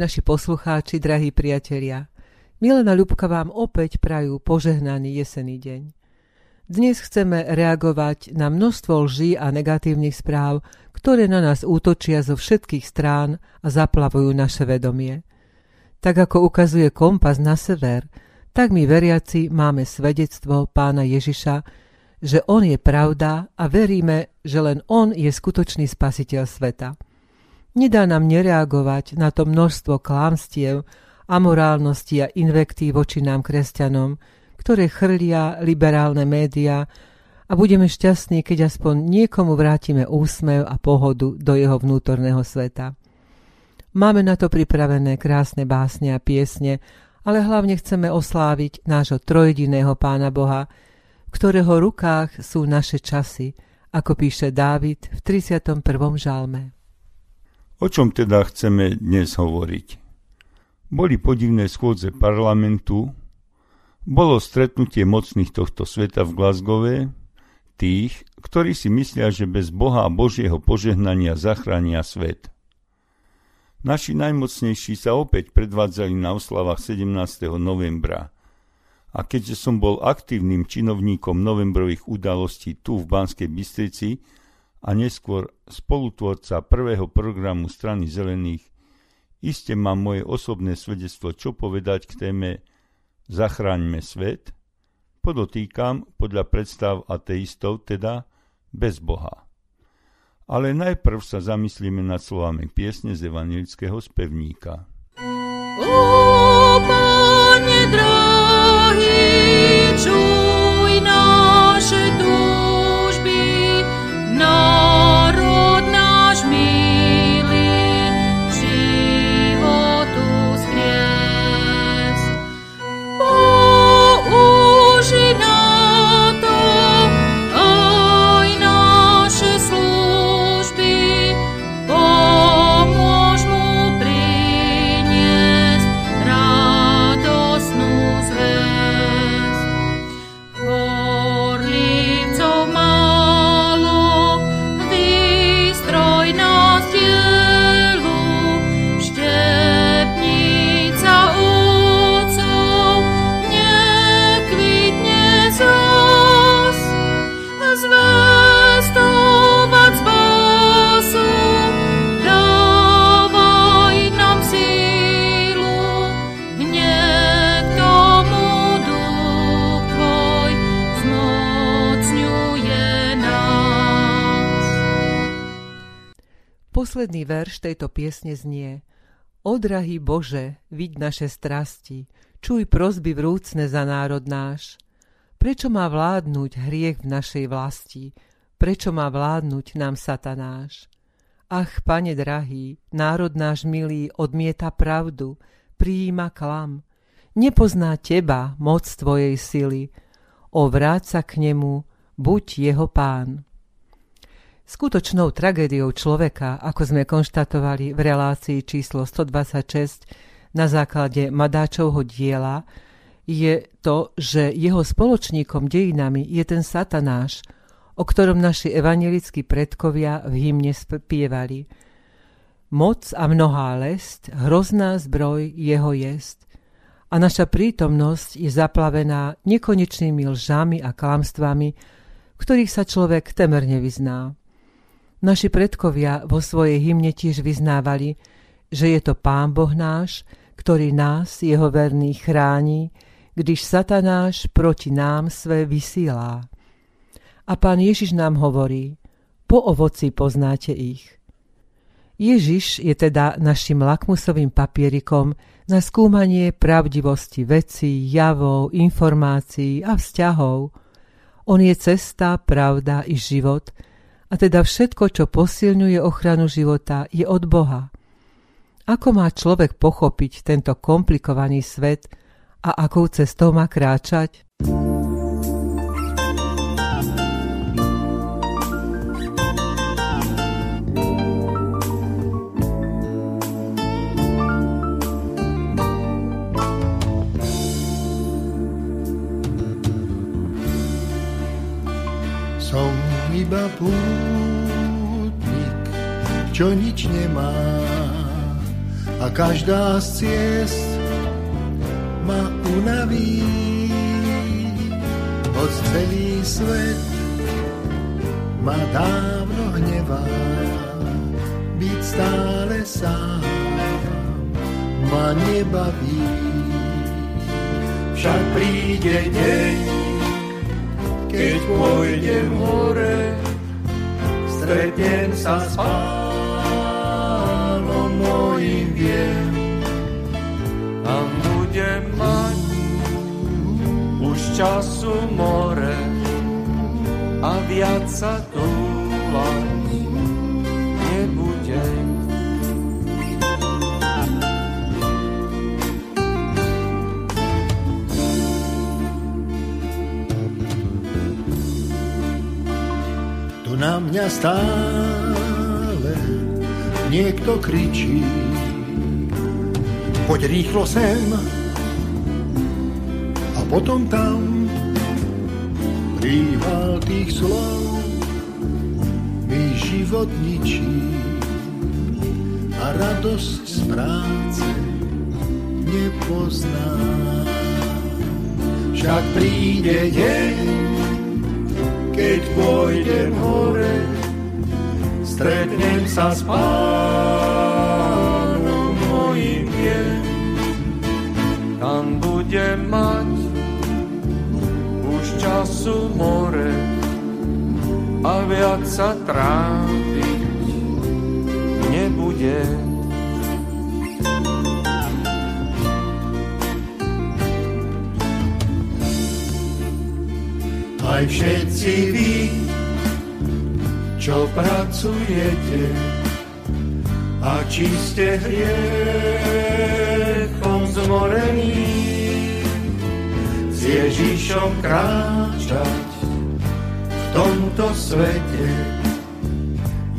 naši poslucháči, drahí priatelia, Milena Ľubka vám opäť prajú požehnaný jesený deň. Dnes chceme reagovať na množstvo lží a negatívnych správ, ktoré na nás útočia zo všetkých strán a zaplavujú naše vedomie. Tak ako ukazuje kompas na sever, tak my veriaci máme svedectvo pána Ježiša, že on je pravda a veríme, že len on je skutočný spasiteľ sveta. Nedá nám nereagovať na to množstvo klámstiev, amorálnosti a invektív voči nám kresťanom, ktoré chrlia liberálne médiá a budeme šťastní, keď aspoň niekomu vrátime úsmev a pohodu do jeho vnútorného sveta. Máme na to pripravené krásne básne a piesne, ale hlavne chceme osláviť nášho trojediného Pána Boha, v ktorého rukách sú naše časy, ako píše Dávid v 31. žalme. O čom teda chceme dnes hovoriť? Boli podivné schôdze parlamentu, bolo stretnutie mocných tohto sveta v Glasgowe, tých, ktorí si myslia, že bez Boha a Božieho požehnania zachránia svet. Naši najmocnejší sa opäť predvádzali na oslavách 17. novembra. A keďže som bol aktívnym činovníkom novembrových udalostí tu v Banskej Bystrici, a neskôr spolutvorca prvého programu strany zelených, iste mám moje osobné svedectvo čo povedať k téme Zachráňme svet, podotýkam podľa predstav ateistov, teda bez Boha. Ale najprv sa zamyslíme nad slovami piesne z evangelického spevníka. O, Posledný verš tejto piesne znie O drahý Bože, viď naše strasti, čuj prosby vrúcne za národ náš. Prečo má vládnuť hriech v našej vlasti? Prečo má vládnuť nám satanáš? Ach, pane drahý, národ náš milý odmieta pravdu, prijíma klam. Nepozná teba, moc tvojej sily. O vráť sa k nemu, buď jeho pán. Skutočnou tragédiou človeka, ako sme konštatovali v relácii číslo 126 na základe Madáčovho diela, je to, že jeho spoločníkom dejinami je ten satanáš, o ktorom naši evanelickí predkovia v hymne spievali. Moc a mnohá lest, hrozná zbroj jeho jest. A naša prítomnosť je zaplavená nekonečnými lžami a klamstvami, ktorých sa človek temerne vyzná. Naši predkovia vo svojej hymne tiež vyznávali, že je to Pán Boh náš, ktorý nás, jeho verný, chráni, když satanáš proti nám své vysílá. A pán Ježiš nám hovorí, po ovoci poznáte ich. Ježiš je teda našim lakmusovým papierikom na skúmanie pravdivosti vecí, javov, informácií a vzťahov. On je cesta, pravda i život – a teda všetko, čo posilňuje ochranu života, je od Boha. Ako má človek pochopiť tento komplikovaný svet a akou cestou má kráčať? Čo nič nemá. a každá z ciest ma unaví. Hoď celý svet ma dávno hnevá, byť stále sám ma nebaví. Však príde deň, keď pôjdem hore, stretnem sa s pánom času more a viac sa túlať nebudem. Tu na mňa stále niekto kričí. Poď rýchlo sem potom tam príval tých slov mi život ničí a radosť z práce nepozná. Však príde deň, keď pôjdem hore, stretnem sa s pánom času more a viac sa trápiť nebudem. Aj všetci vy, čo pracujete a či ste hriechom zmorení, Ježišom kráčať v tomto svete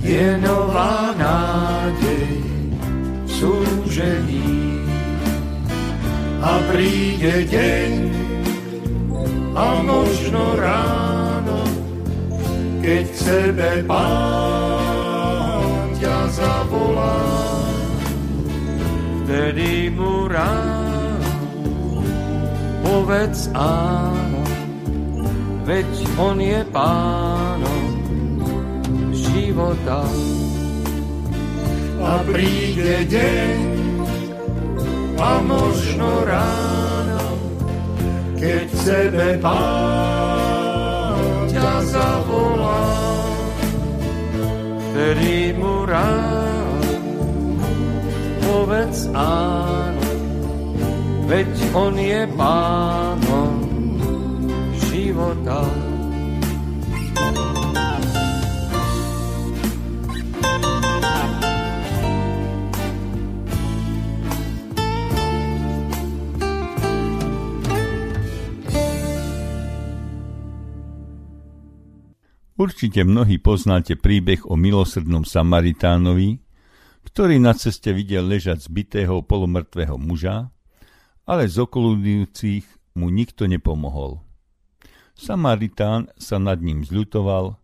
je nová nádej v súžení. A príde deň, a možno ráno, keď k sebe pán ťa zavolá. Vtedy mu ráno povedz áno, veď on je pánom života. A príde deň, a možno ráno, keď sebe pán ťa zavolá. Vtedy mu ráno povedz áno, veď on je pánom života. Určite mnohí poznáte príbeh o milosrdnom Samaritánovi, ktorý na ceste videl ležať zbitého polomrtvého muža, ale z okolujúcich mu nikto nepomohol. Samaritán sa nad ním zľutoval,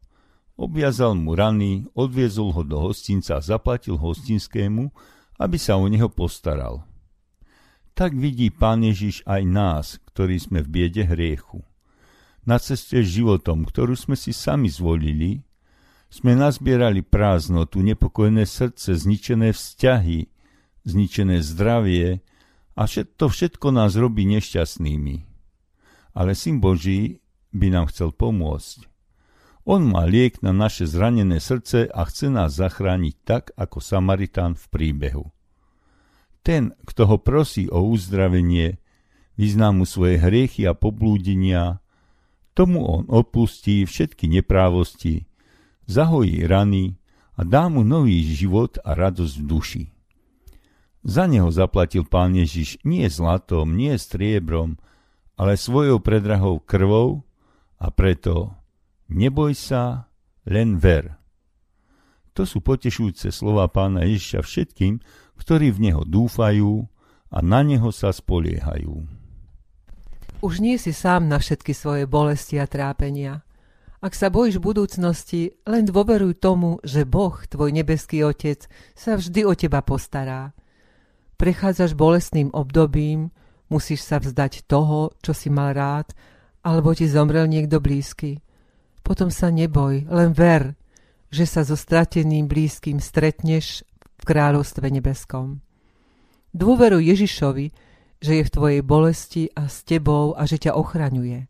obviazal mu rany, odviezol ho do hostinca a zaplatil hostinskému, aby sa o neho postaral. Tak vidí Pán Ježiš aj nás, ktorí sme v biede hriechu na ceste životom, ktorú sme si sami zvolili, sme nazbierali prázdnotu, nepokojné srdce, zničené vzťahy, zničené zdravie a to všetko nás robí nešťastnými. Ale Syn Boží by nám chcel pomôcť. On má liek na naše zranené srdce a chce nás zachrániť tak, ako Samaritán v príbehu. Ten, kto ho prosí o uzdravenie, vyzná mu svoje hriechy a poblúdenia, Tomu on odpustí všetky neprávosti, zahojí rany a dá mu nový život a radosť v duši. Za neho zaplatil pán Ježiš nie zlatom, nie striebrom, ale svojou predrahou krvou a preto neboj sa, len ver. To sú potešujúce slova pána Ježiša všetkým, ktorí v neho dúfajú a na neho sa spoliehajú. Už nie si sám na všetky svoje bolesti a trápenia. Ak sa bojíš budúcnosti, len dôveruj tomu, že Boh, tvoj nebeský Otec, sa vždy o teba postará. Prechádzaš bolestným obdobím, musíš sa vzdať toho, čo si mal rád, alebo ti zomrel niekto blízky. Potom sa neboj, len ver, že sa so strateným blízkym stretneš v kráľovstve nebeskom. Dôveruj Ježišovi, že je v tvojej bolesti a s tebou a že ťa ochraňuje.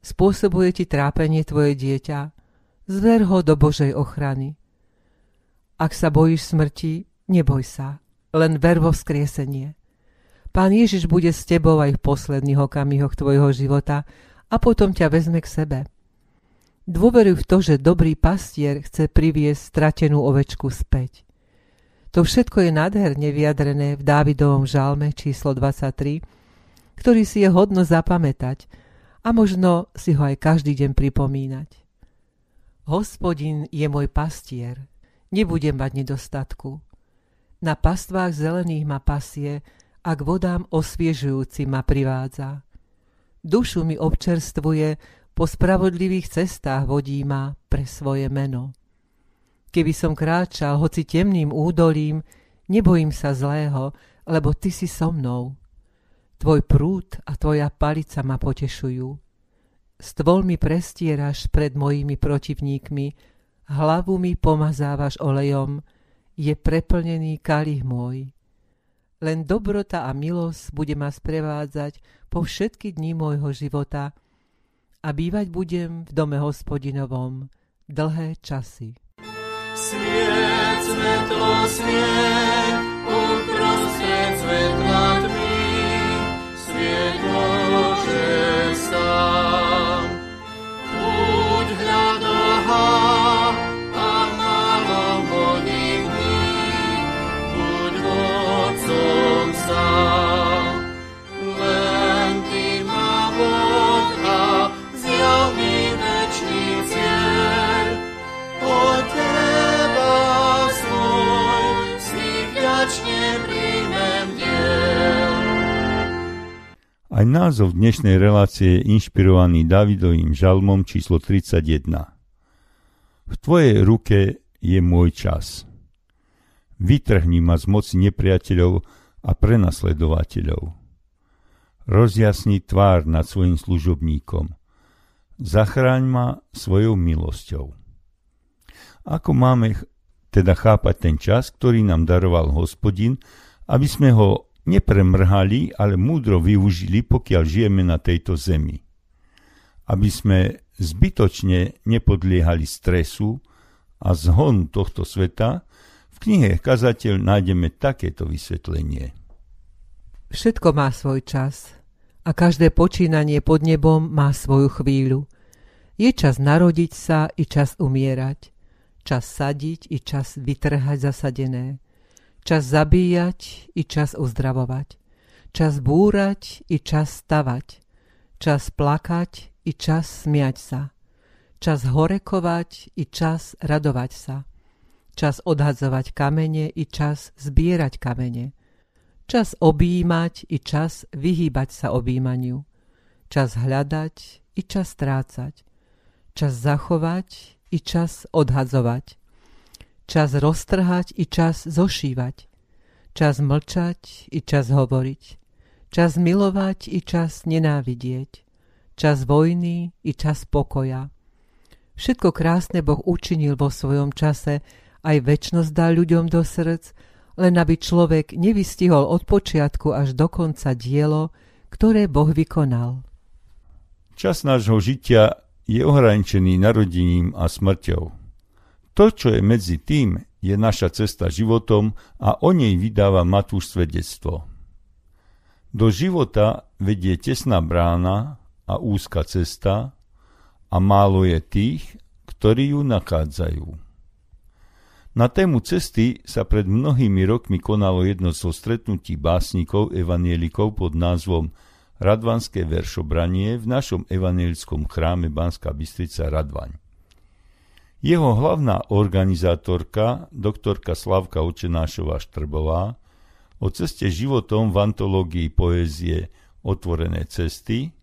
Spôsobuje ti trápenie tvoje dieťa, zver ho do Božej ochrany. Ak sa bojíš smrti, neboj sa, len ver vo vzkriesenie. Pán Ježiš bude s tebou aj v posledných okamihoch tvojho života a potom ťa vezme k sebe. Dôveruj v to, že dobrý pastier chce priviesť stratenú ovečku späť. To všetko je nádherne vyjadrené v Dávidovom žalme číslo 23, ktorý si je hodno zapamätať a možno si ho aj každý deň pripomínať. Hospodin je môj pastier, nebudem mať nedostatku. Na pastvách zelených ma pasie a k vodám osviežujúci ma privádza. Dušu mi občerstvuje, po spravodlivých cestách vodí ma pre svoje meno. Keby som kráčal hoci temným údolím, nebojím sa zlého, lebo ty si so mnou. Tvoj prúd a tvoja palica ma potešujú. Stvol mi prestieraš pred mojimi protivníkmi, hlavu mi pomazávaš olejom, je preplnený kalich môj. Len dobrota a milosť bude ma sprevádzať po všetky dní môjho života a bývať budem v dome hospodinovom dlhé časy. Sviet, svetlo, sviet, uprostred svetla názov dnešnej relácie je inšpirovaný Davidovým žalmom číslo 31. V tvojej ruke je môj čas. Vytrhni ma z moci nepriateľov a prenasledovateľov. Rozjasni tvár nad svojim služobníkom. Zachráň ma svojou milosťou. Ako máme teda chápať ten čas, ktorý nám daroval hospodin, aby sme ho nepremrhali, ale múdro využili, pokiaľ žijeme na tejto zemi. Aby sme zbytočne nepodliehali stresu a zhonu tohto sveta, v knihe Kazateľ nájdeme takéto vysvetlenie. Všetko má svoj čas a každé počínanie pod nebom má svoju chvíľu. Je čas narodiť sa i čas umierať, čas sadiť i čas vytrhať zasadené Čas zabíjať i čas uzdravovať. Čas búrať i čas stavať. Čas plakať i čas smiať sa. Čas horekovať i čas radovať sa. Čas odhadzovať kamene i čas zbierať kamene. Čas objímať i čas vyhýbať sa objímaniu. Čas hľadať i čas strácať. Čas zachovať i čas odhadzovať Čas roztrhať i čas zošívať. Čas mlčať i čas hovoriť. Čas milovať i čas nenávidieť. Čas vojny i čas pokoja. Všetko krásne Boh učinil vo svojom čase, aj väčnosť dá ľuďom do srdc, len aby človek nevystihol od počiatku až do konca dielo, ktoré Boh vykonal. Čas nášho žitia je ohraničený narodením a smrťou. To, čo je medzi tým, je naša cesta životom a o nej vydáva Matúš svedectvo. Do života vedie tesná brána a úzka cesta a málo je tých, ktorí ju nachádzajú. Na tému cesty sa pred mnohými rokmi konalo jedno zo stretnutí básnikov evanielikov pod názvom Radvanské veršobranie v našom evanielickom chráme Banská Bystrica Radvaň. Jeho hlavná organizátorka, doktorka Slavka Učenášová Štrbová, o ceste životom v antológii poézie Otvorené cesty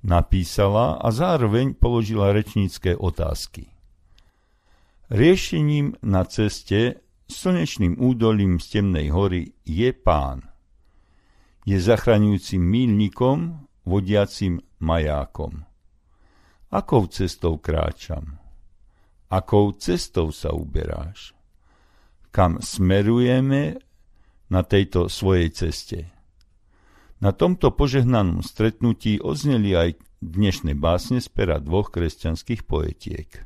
napísala a zároveň položila rečnícke otázky. Riešením na ceste slnečným údolím z temnej hory je pán. Je zachraňujúcim mílnikom, vodiacim majákom. Akou cestou kráčam? Akou cestou sa uberáš? Kam smerujeme na tejto svojej ceste? Na tomto požehnanom stretnutí ozneli aj dnešné básne z pera dvoch kresťanských poetiek.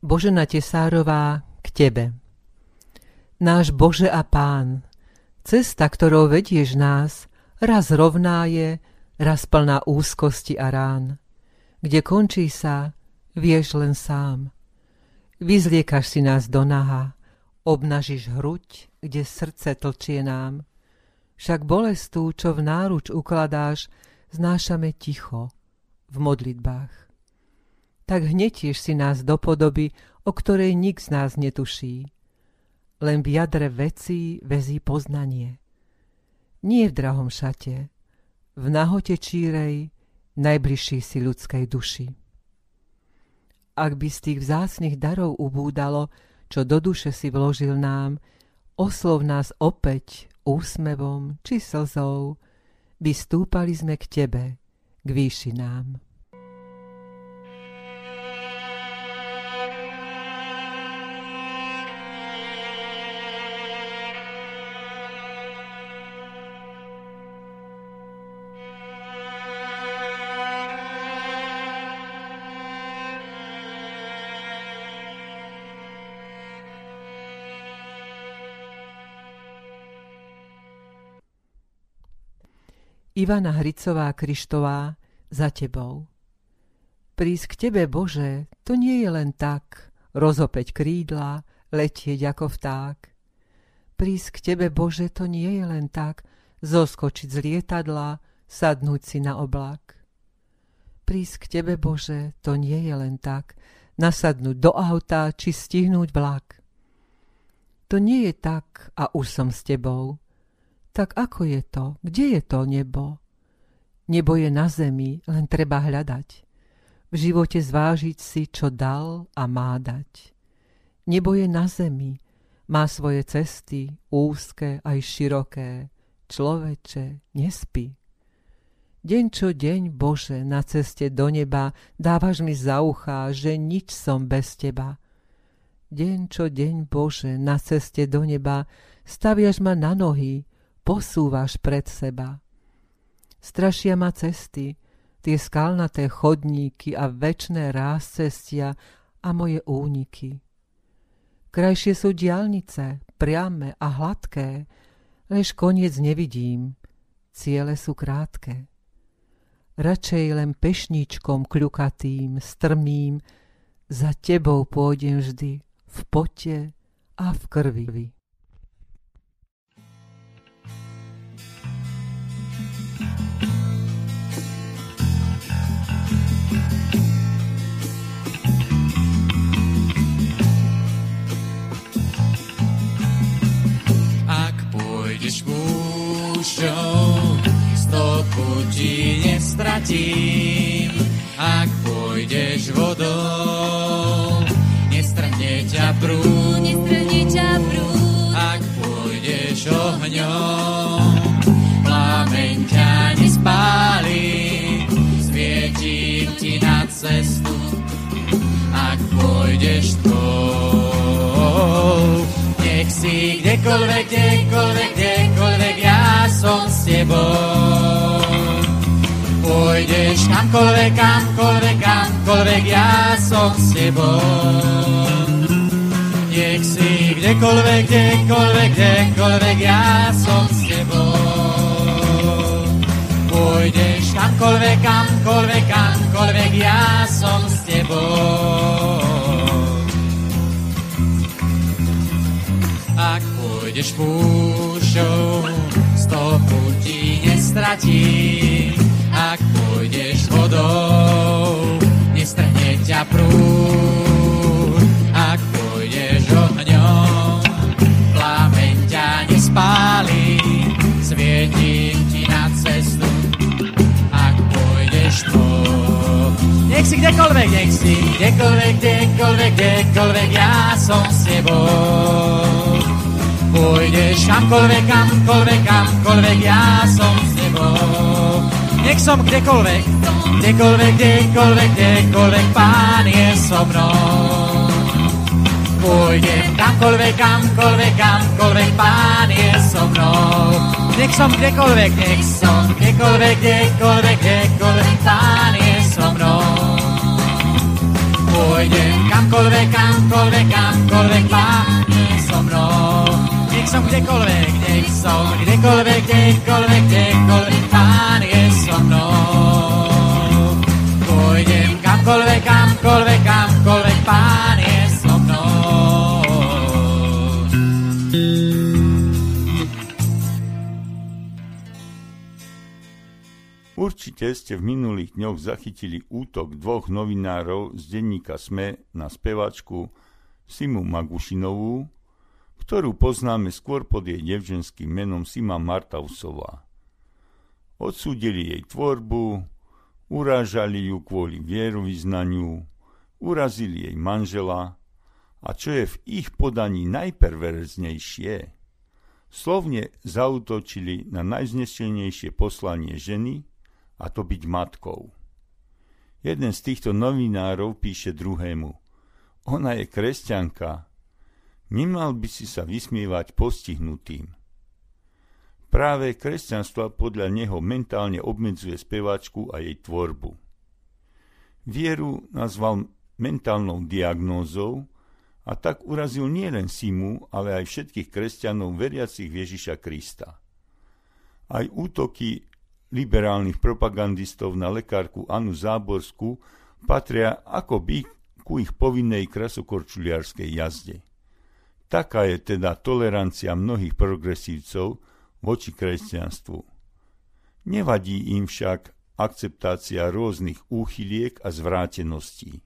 Božena Tesárová k Tebe. Náš Bože a Pán, cesta, ktorou vedieš nás, raz rovná je, raz plná úzkosti a rán. Kde končí sa, vieš len sám. Vyzliekaš si nás do naha, obnažíš hruď, kde srdce tlčie nám. Však bolestú, čo v náruč ukladáš, znášame ticho v modlitbách. Tak hnetieš si nás do podoby, o ktorej nik z nás netuší. Len v jadre vecí vezí poznanie. Nie v drahom šate, v nahote čírej, najbližší si ľudskej duši. Ak by z tých vzácnych darov ubúdalo, čo do duše si vložil nám, oslov nás opäť úsmevom či slzou, vystúpali sme k Tebe, k výšinám. Ivana Hricová Krištová za tebou. Prísť k tebe, Bože, to nie je len tak, rozopeť krídla, letieť ako vták. Prísť k tebe, Bože, to nie je len tak, zoskočiť z lietadla, sadnúť si na oblak. Prísť k tebe, Bože, to nie je len tak, nasadnúť do auta či stihnúť vlak. To nie je tak a už som s tebou. Tak ako je to? Kde je to nebo? Nebo je na zemi, len treba hľadať. V živote zvážiť si, čo dal a má dať. Nebo je na zemi, má svoje cesty, úzke aj široké. Človeče, nespí. Deň čo deň, Bože, na ceste do neba dávaš mi za ucha, že nič som bez Teba. Deň čo deň, Bože, na ceste do neba staviaš ma na nohy, posúvaš pred seba. Strašia ma cesty, tie skalnaté chodníky a večné cestia a moje úniky. Krajšie sú diálnice, priame a hladké, lež koniec nevidím, ciele sú krátke. Radšej len pešníčkom kľukatým, strmým, za tebou pôjdem vždy v pote a v krvi. Ti nestratím, ak pôjdeš vodou, nestrhne ťa prúd, nestrhne ťa prúd, ak pôjdeš ohňom, plameň ťa nespáli, svietím ti na cestu, ak pôjdeš tvoj. Nech si kdekoľvek, kdekoľvek, kdekoľvek, ja som s tebou pôjdeš kamkoľvek, kamkoľvek, kamkoľvek, ja som s tebou. Nech si kdekoľvek, kdekoľvek, kdekoľvek, ja som s tebou. Pôjdeš kamkoľvek, kamkoľvek, kamkoľvek, ja som s tebou. Pôjdeš púšťou, stopu ti nestratím ak pôjdeš vodou, nestrhne ťa prúd. Ak pôjdeš ohňom, plameň ťa nespáli, svietím ti na cestu. Ak pôjdeš to, nech si kdekoľvek, nech si kdekoľvek, kdekoľvek, kdekoľvek, ja som s tebou. Pôjdeš kamkoľvek, kamkoľvek, kamkoľvek, ja som s tebou. Nech som kdekoľvek, kdekoľvek, kdekoľvek, kdekoľvek, pán je so mnou. Pôjdem kamkoľvek, kamkoľvek, kamkoľvek, pán je so mnou. Nech som kdekoľvek, nech som kdekoľvek, kdekoľvek, kdekoľvek, pán je so mnou. Pôjdem kamkoľvek, kamkoľvek, kamkoľvek, pán so mnou. Nech som kdekoľvek, nech som kdekoľvek, kdekoľvek, kdekoľvek, pán je so mnou. Pôjdem kamkoľvek, kamkoľvek, kamkoľvek, pán je so mnou. Určite ste v minulých dňoch zachytili útok dvoch novinárov z denníka SME na spevačku Simu Magušinovú, ktorú poznáme skôr pod jej devčenským menom Sima Martausová. Odsúdili jej tvorbu, urážali ju kvôli vierovýznaniu, urazili jej manžela a čo je v ich podaní najperverznejšie, slovne zautočili na najznešenejšie poslanie ženy, a to byť matkou. Jeden z týchto novinárov píše druhému. Ona je kresťanka. Nemal by si sa vysmievať postihnutým. Práve kresťanstvo podľa neho mentálne obmedzuje speváčku a jej tvorbu. Vieru nazval mentálnou diagnózou a tak urazil nielen Simu, ale aj všetkých kresťanov veriacich Ježiša Krista. Aj útoky liberálnych propagandistov na lekárku Anu Záborskú patria akoby ku ich povinnej krasokorčuliarskej jazde. Taká je teda tolerancia mnohých progresívcov voči kresťanstvu. Nevadí im však akceptácia rôznych úchyliek a zvráteností.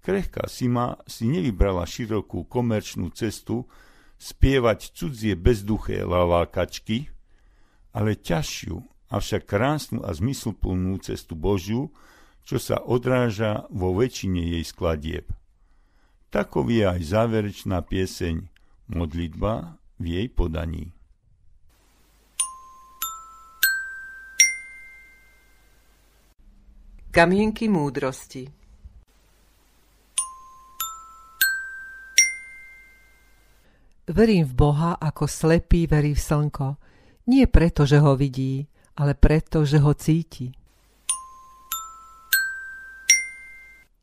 Krehká Sima si nevybrala širokú komerčnú cestu spievať cudzie bezduché lavákačky, ale ťažšiu, avšak krásnu a zmysluplnú cestu Božiu, čo sa odráža vo väčšine jej skladieb. Takov je aj záverečná pieseň Modlitba v jej podaní. Kamienky múdrosti Verím v Boha, ako slepý verí v slnko – nie preto, že ho vidí, ale preto, že ho cíti.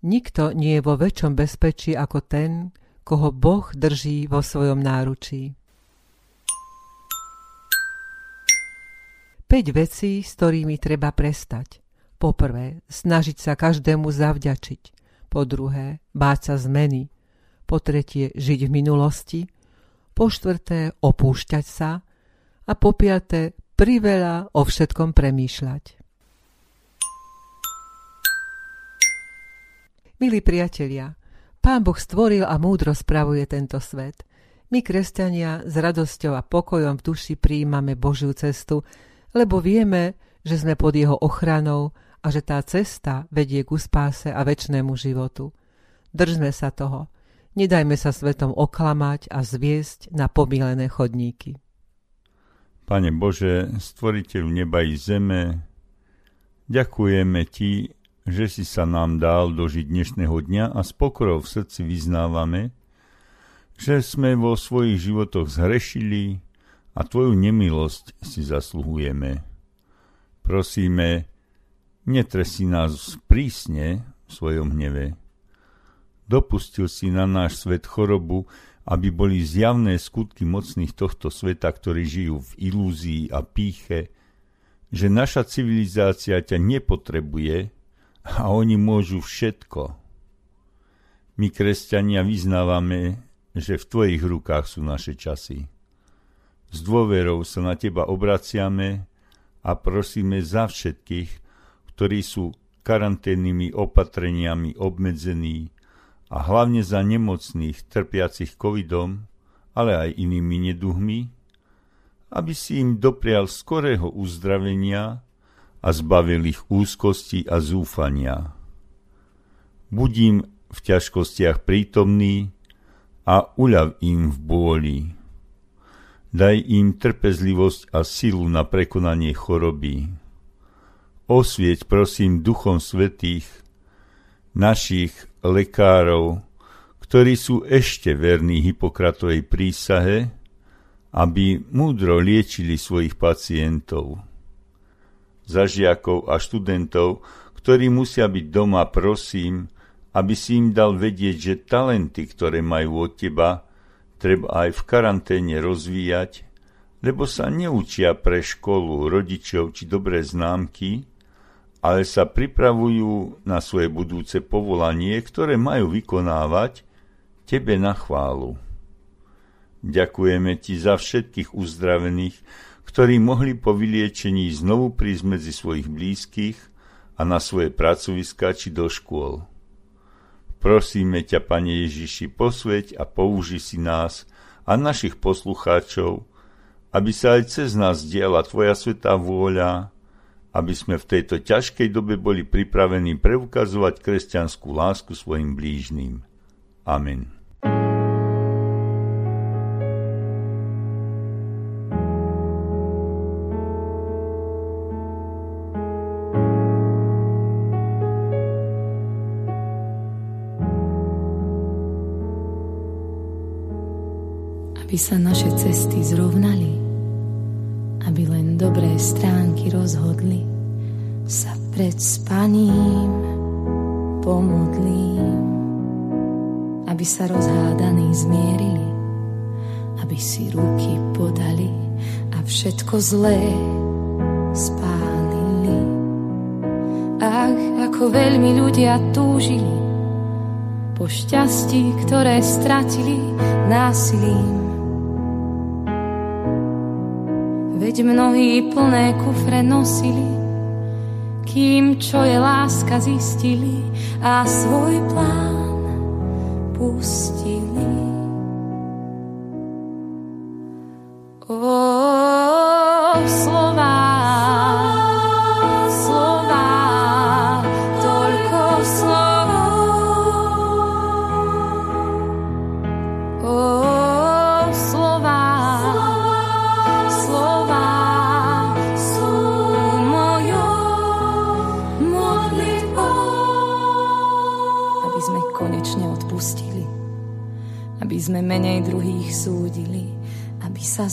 Nikto nie je vo väčšom bezpečí ako ten, koho Boh drží vo svojom náručí. 5 vecí, s ktorými treba prestať. Po prvé, snažiť sa každému zavďačiť. Po druhé, báť sa zmeny. Po tretie, žiť v minulosti. Po štvrté, opúšťať sa a po piaté priveľa o všetkom premýšľať. Milí priatelia, Pán Boh stvoril a múdro spravuje tento svet. My, kresťania, s radosťou a pokojom v duši prijímame Božiu cestu, lebo vieme, že sme pod Jeho ochranou a že tá cesta vedie k uspáse a väčšnému životu. Držme sa toho. Nedajme sa svetom oklamať a zviesť na pomílené chodníky. Pane Bože, stvoriteľ neba i zeme, ďakujeme Ti, že si sa nám dal dožiť dnešného dňa a s pokorou v srdci vyznávame, že sme vo svojich životoch zhrešili a Tvoju nemilosť si zasluhujeme. Prosíme, netresi nás prísne v svojom hneve. Dopustil si na náš svet chorobu, aby boli zjavné skutky mocných tohto sveta, ktorí žijú v ilúzii a píche, že naša civilizácia ťa nepotrebuje a oni môžu všetko. My, kresťania, vyznávame, že v tvojich rukách sú naše časy. S dôverou sa na teba obraciame a prosíme za všetkých, ktorí sú karanténnymi opatreniami obmedzení, a hlavne za nemocných trpiacich covidom, ale aj inými neduhmi, aby si im doprial skorého uzdravenia a zbavil ich úzkosti a zúfania. Budím v ťažkostiach prítomný a uľav im v bôli. Daj im trpezlivosť a silu na prekonanie choroby. Osvieť prosím Duchom Svetých našich lekárov, ktorí sú ešte verní Hipokratovej prísahe, aby múdro liečili svojich pacientov. Za žiakov a študentov, ktorí musia byť doma, prosím, aby si im dal vedieť, že talenty, ktoré majú od teba, treba aj v karanténe rozvíjať, lebo sa neučia pre školu, rodičov či dobré známky, ale sa pripravujú na svoje budúce povolanie, ktoré majú vykonávať tebe na chválu. Ďakujeme ti za všetkých uzdravených, ktorí mohli po vyliečení znovu prísť medzi svojich blízkych a na svoje pracoviska či do škôl. Prosíme ťa, Pane Ježiši, posveď a použi si nás a našich poslucháčov, aby sa aj cez nás diela Tvoja svetá vôľa, aby sme v tejto ťažkej dobe boli pripravení preukazovať kresťanskú lásku svojim blížným. Amen. Aby sa naše cesty zrovnali, aby len dobré stránky rozhodli, sa pred spaním pomodlím, aby sa rozhádaní zmierili, aby si ruky podali a všetko zlé spálili. Ach, ako veľmi ľudia túžili po šťastí, ktoré stratili násilím Veď mnohí plné kufre nosili, kým čo je láska zistili a svoj plán pustili.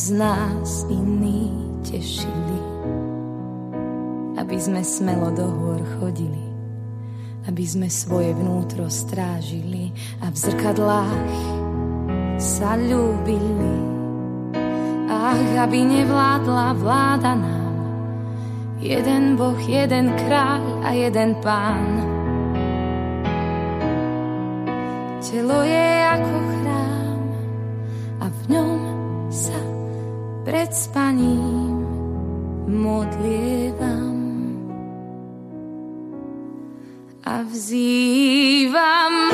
Z nás iní tešili, aby sme smelo do hôr chodili, aby sme svoje vnútro strážili a v zrkadlách sa ľúbili. Ach, aby nevládla vláda nám, jeden Boh, jeden kráľ a jeden pán. Telo je ako chrám a v ňom sa pred spaním modlievam. A vzývam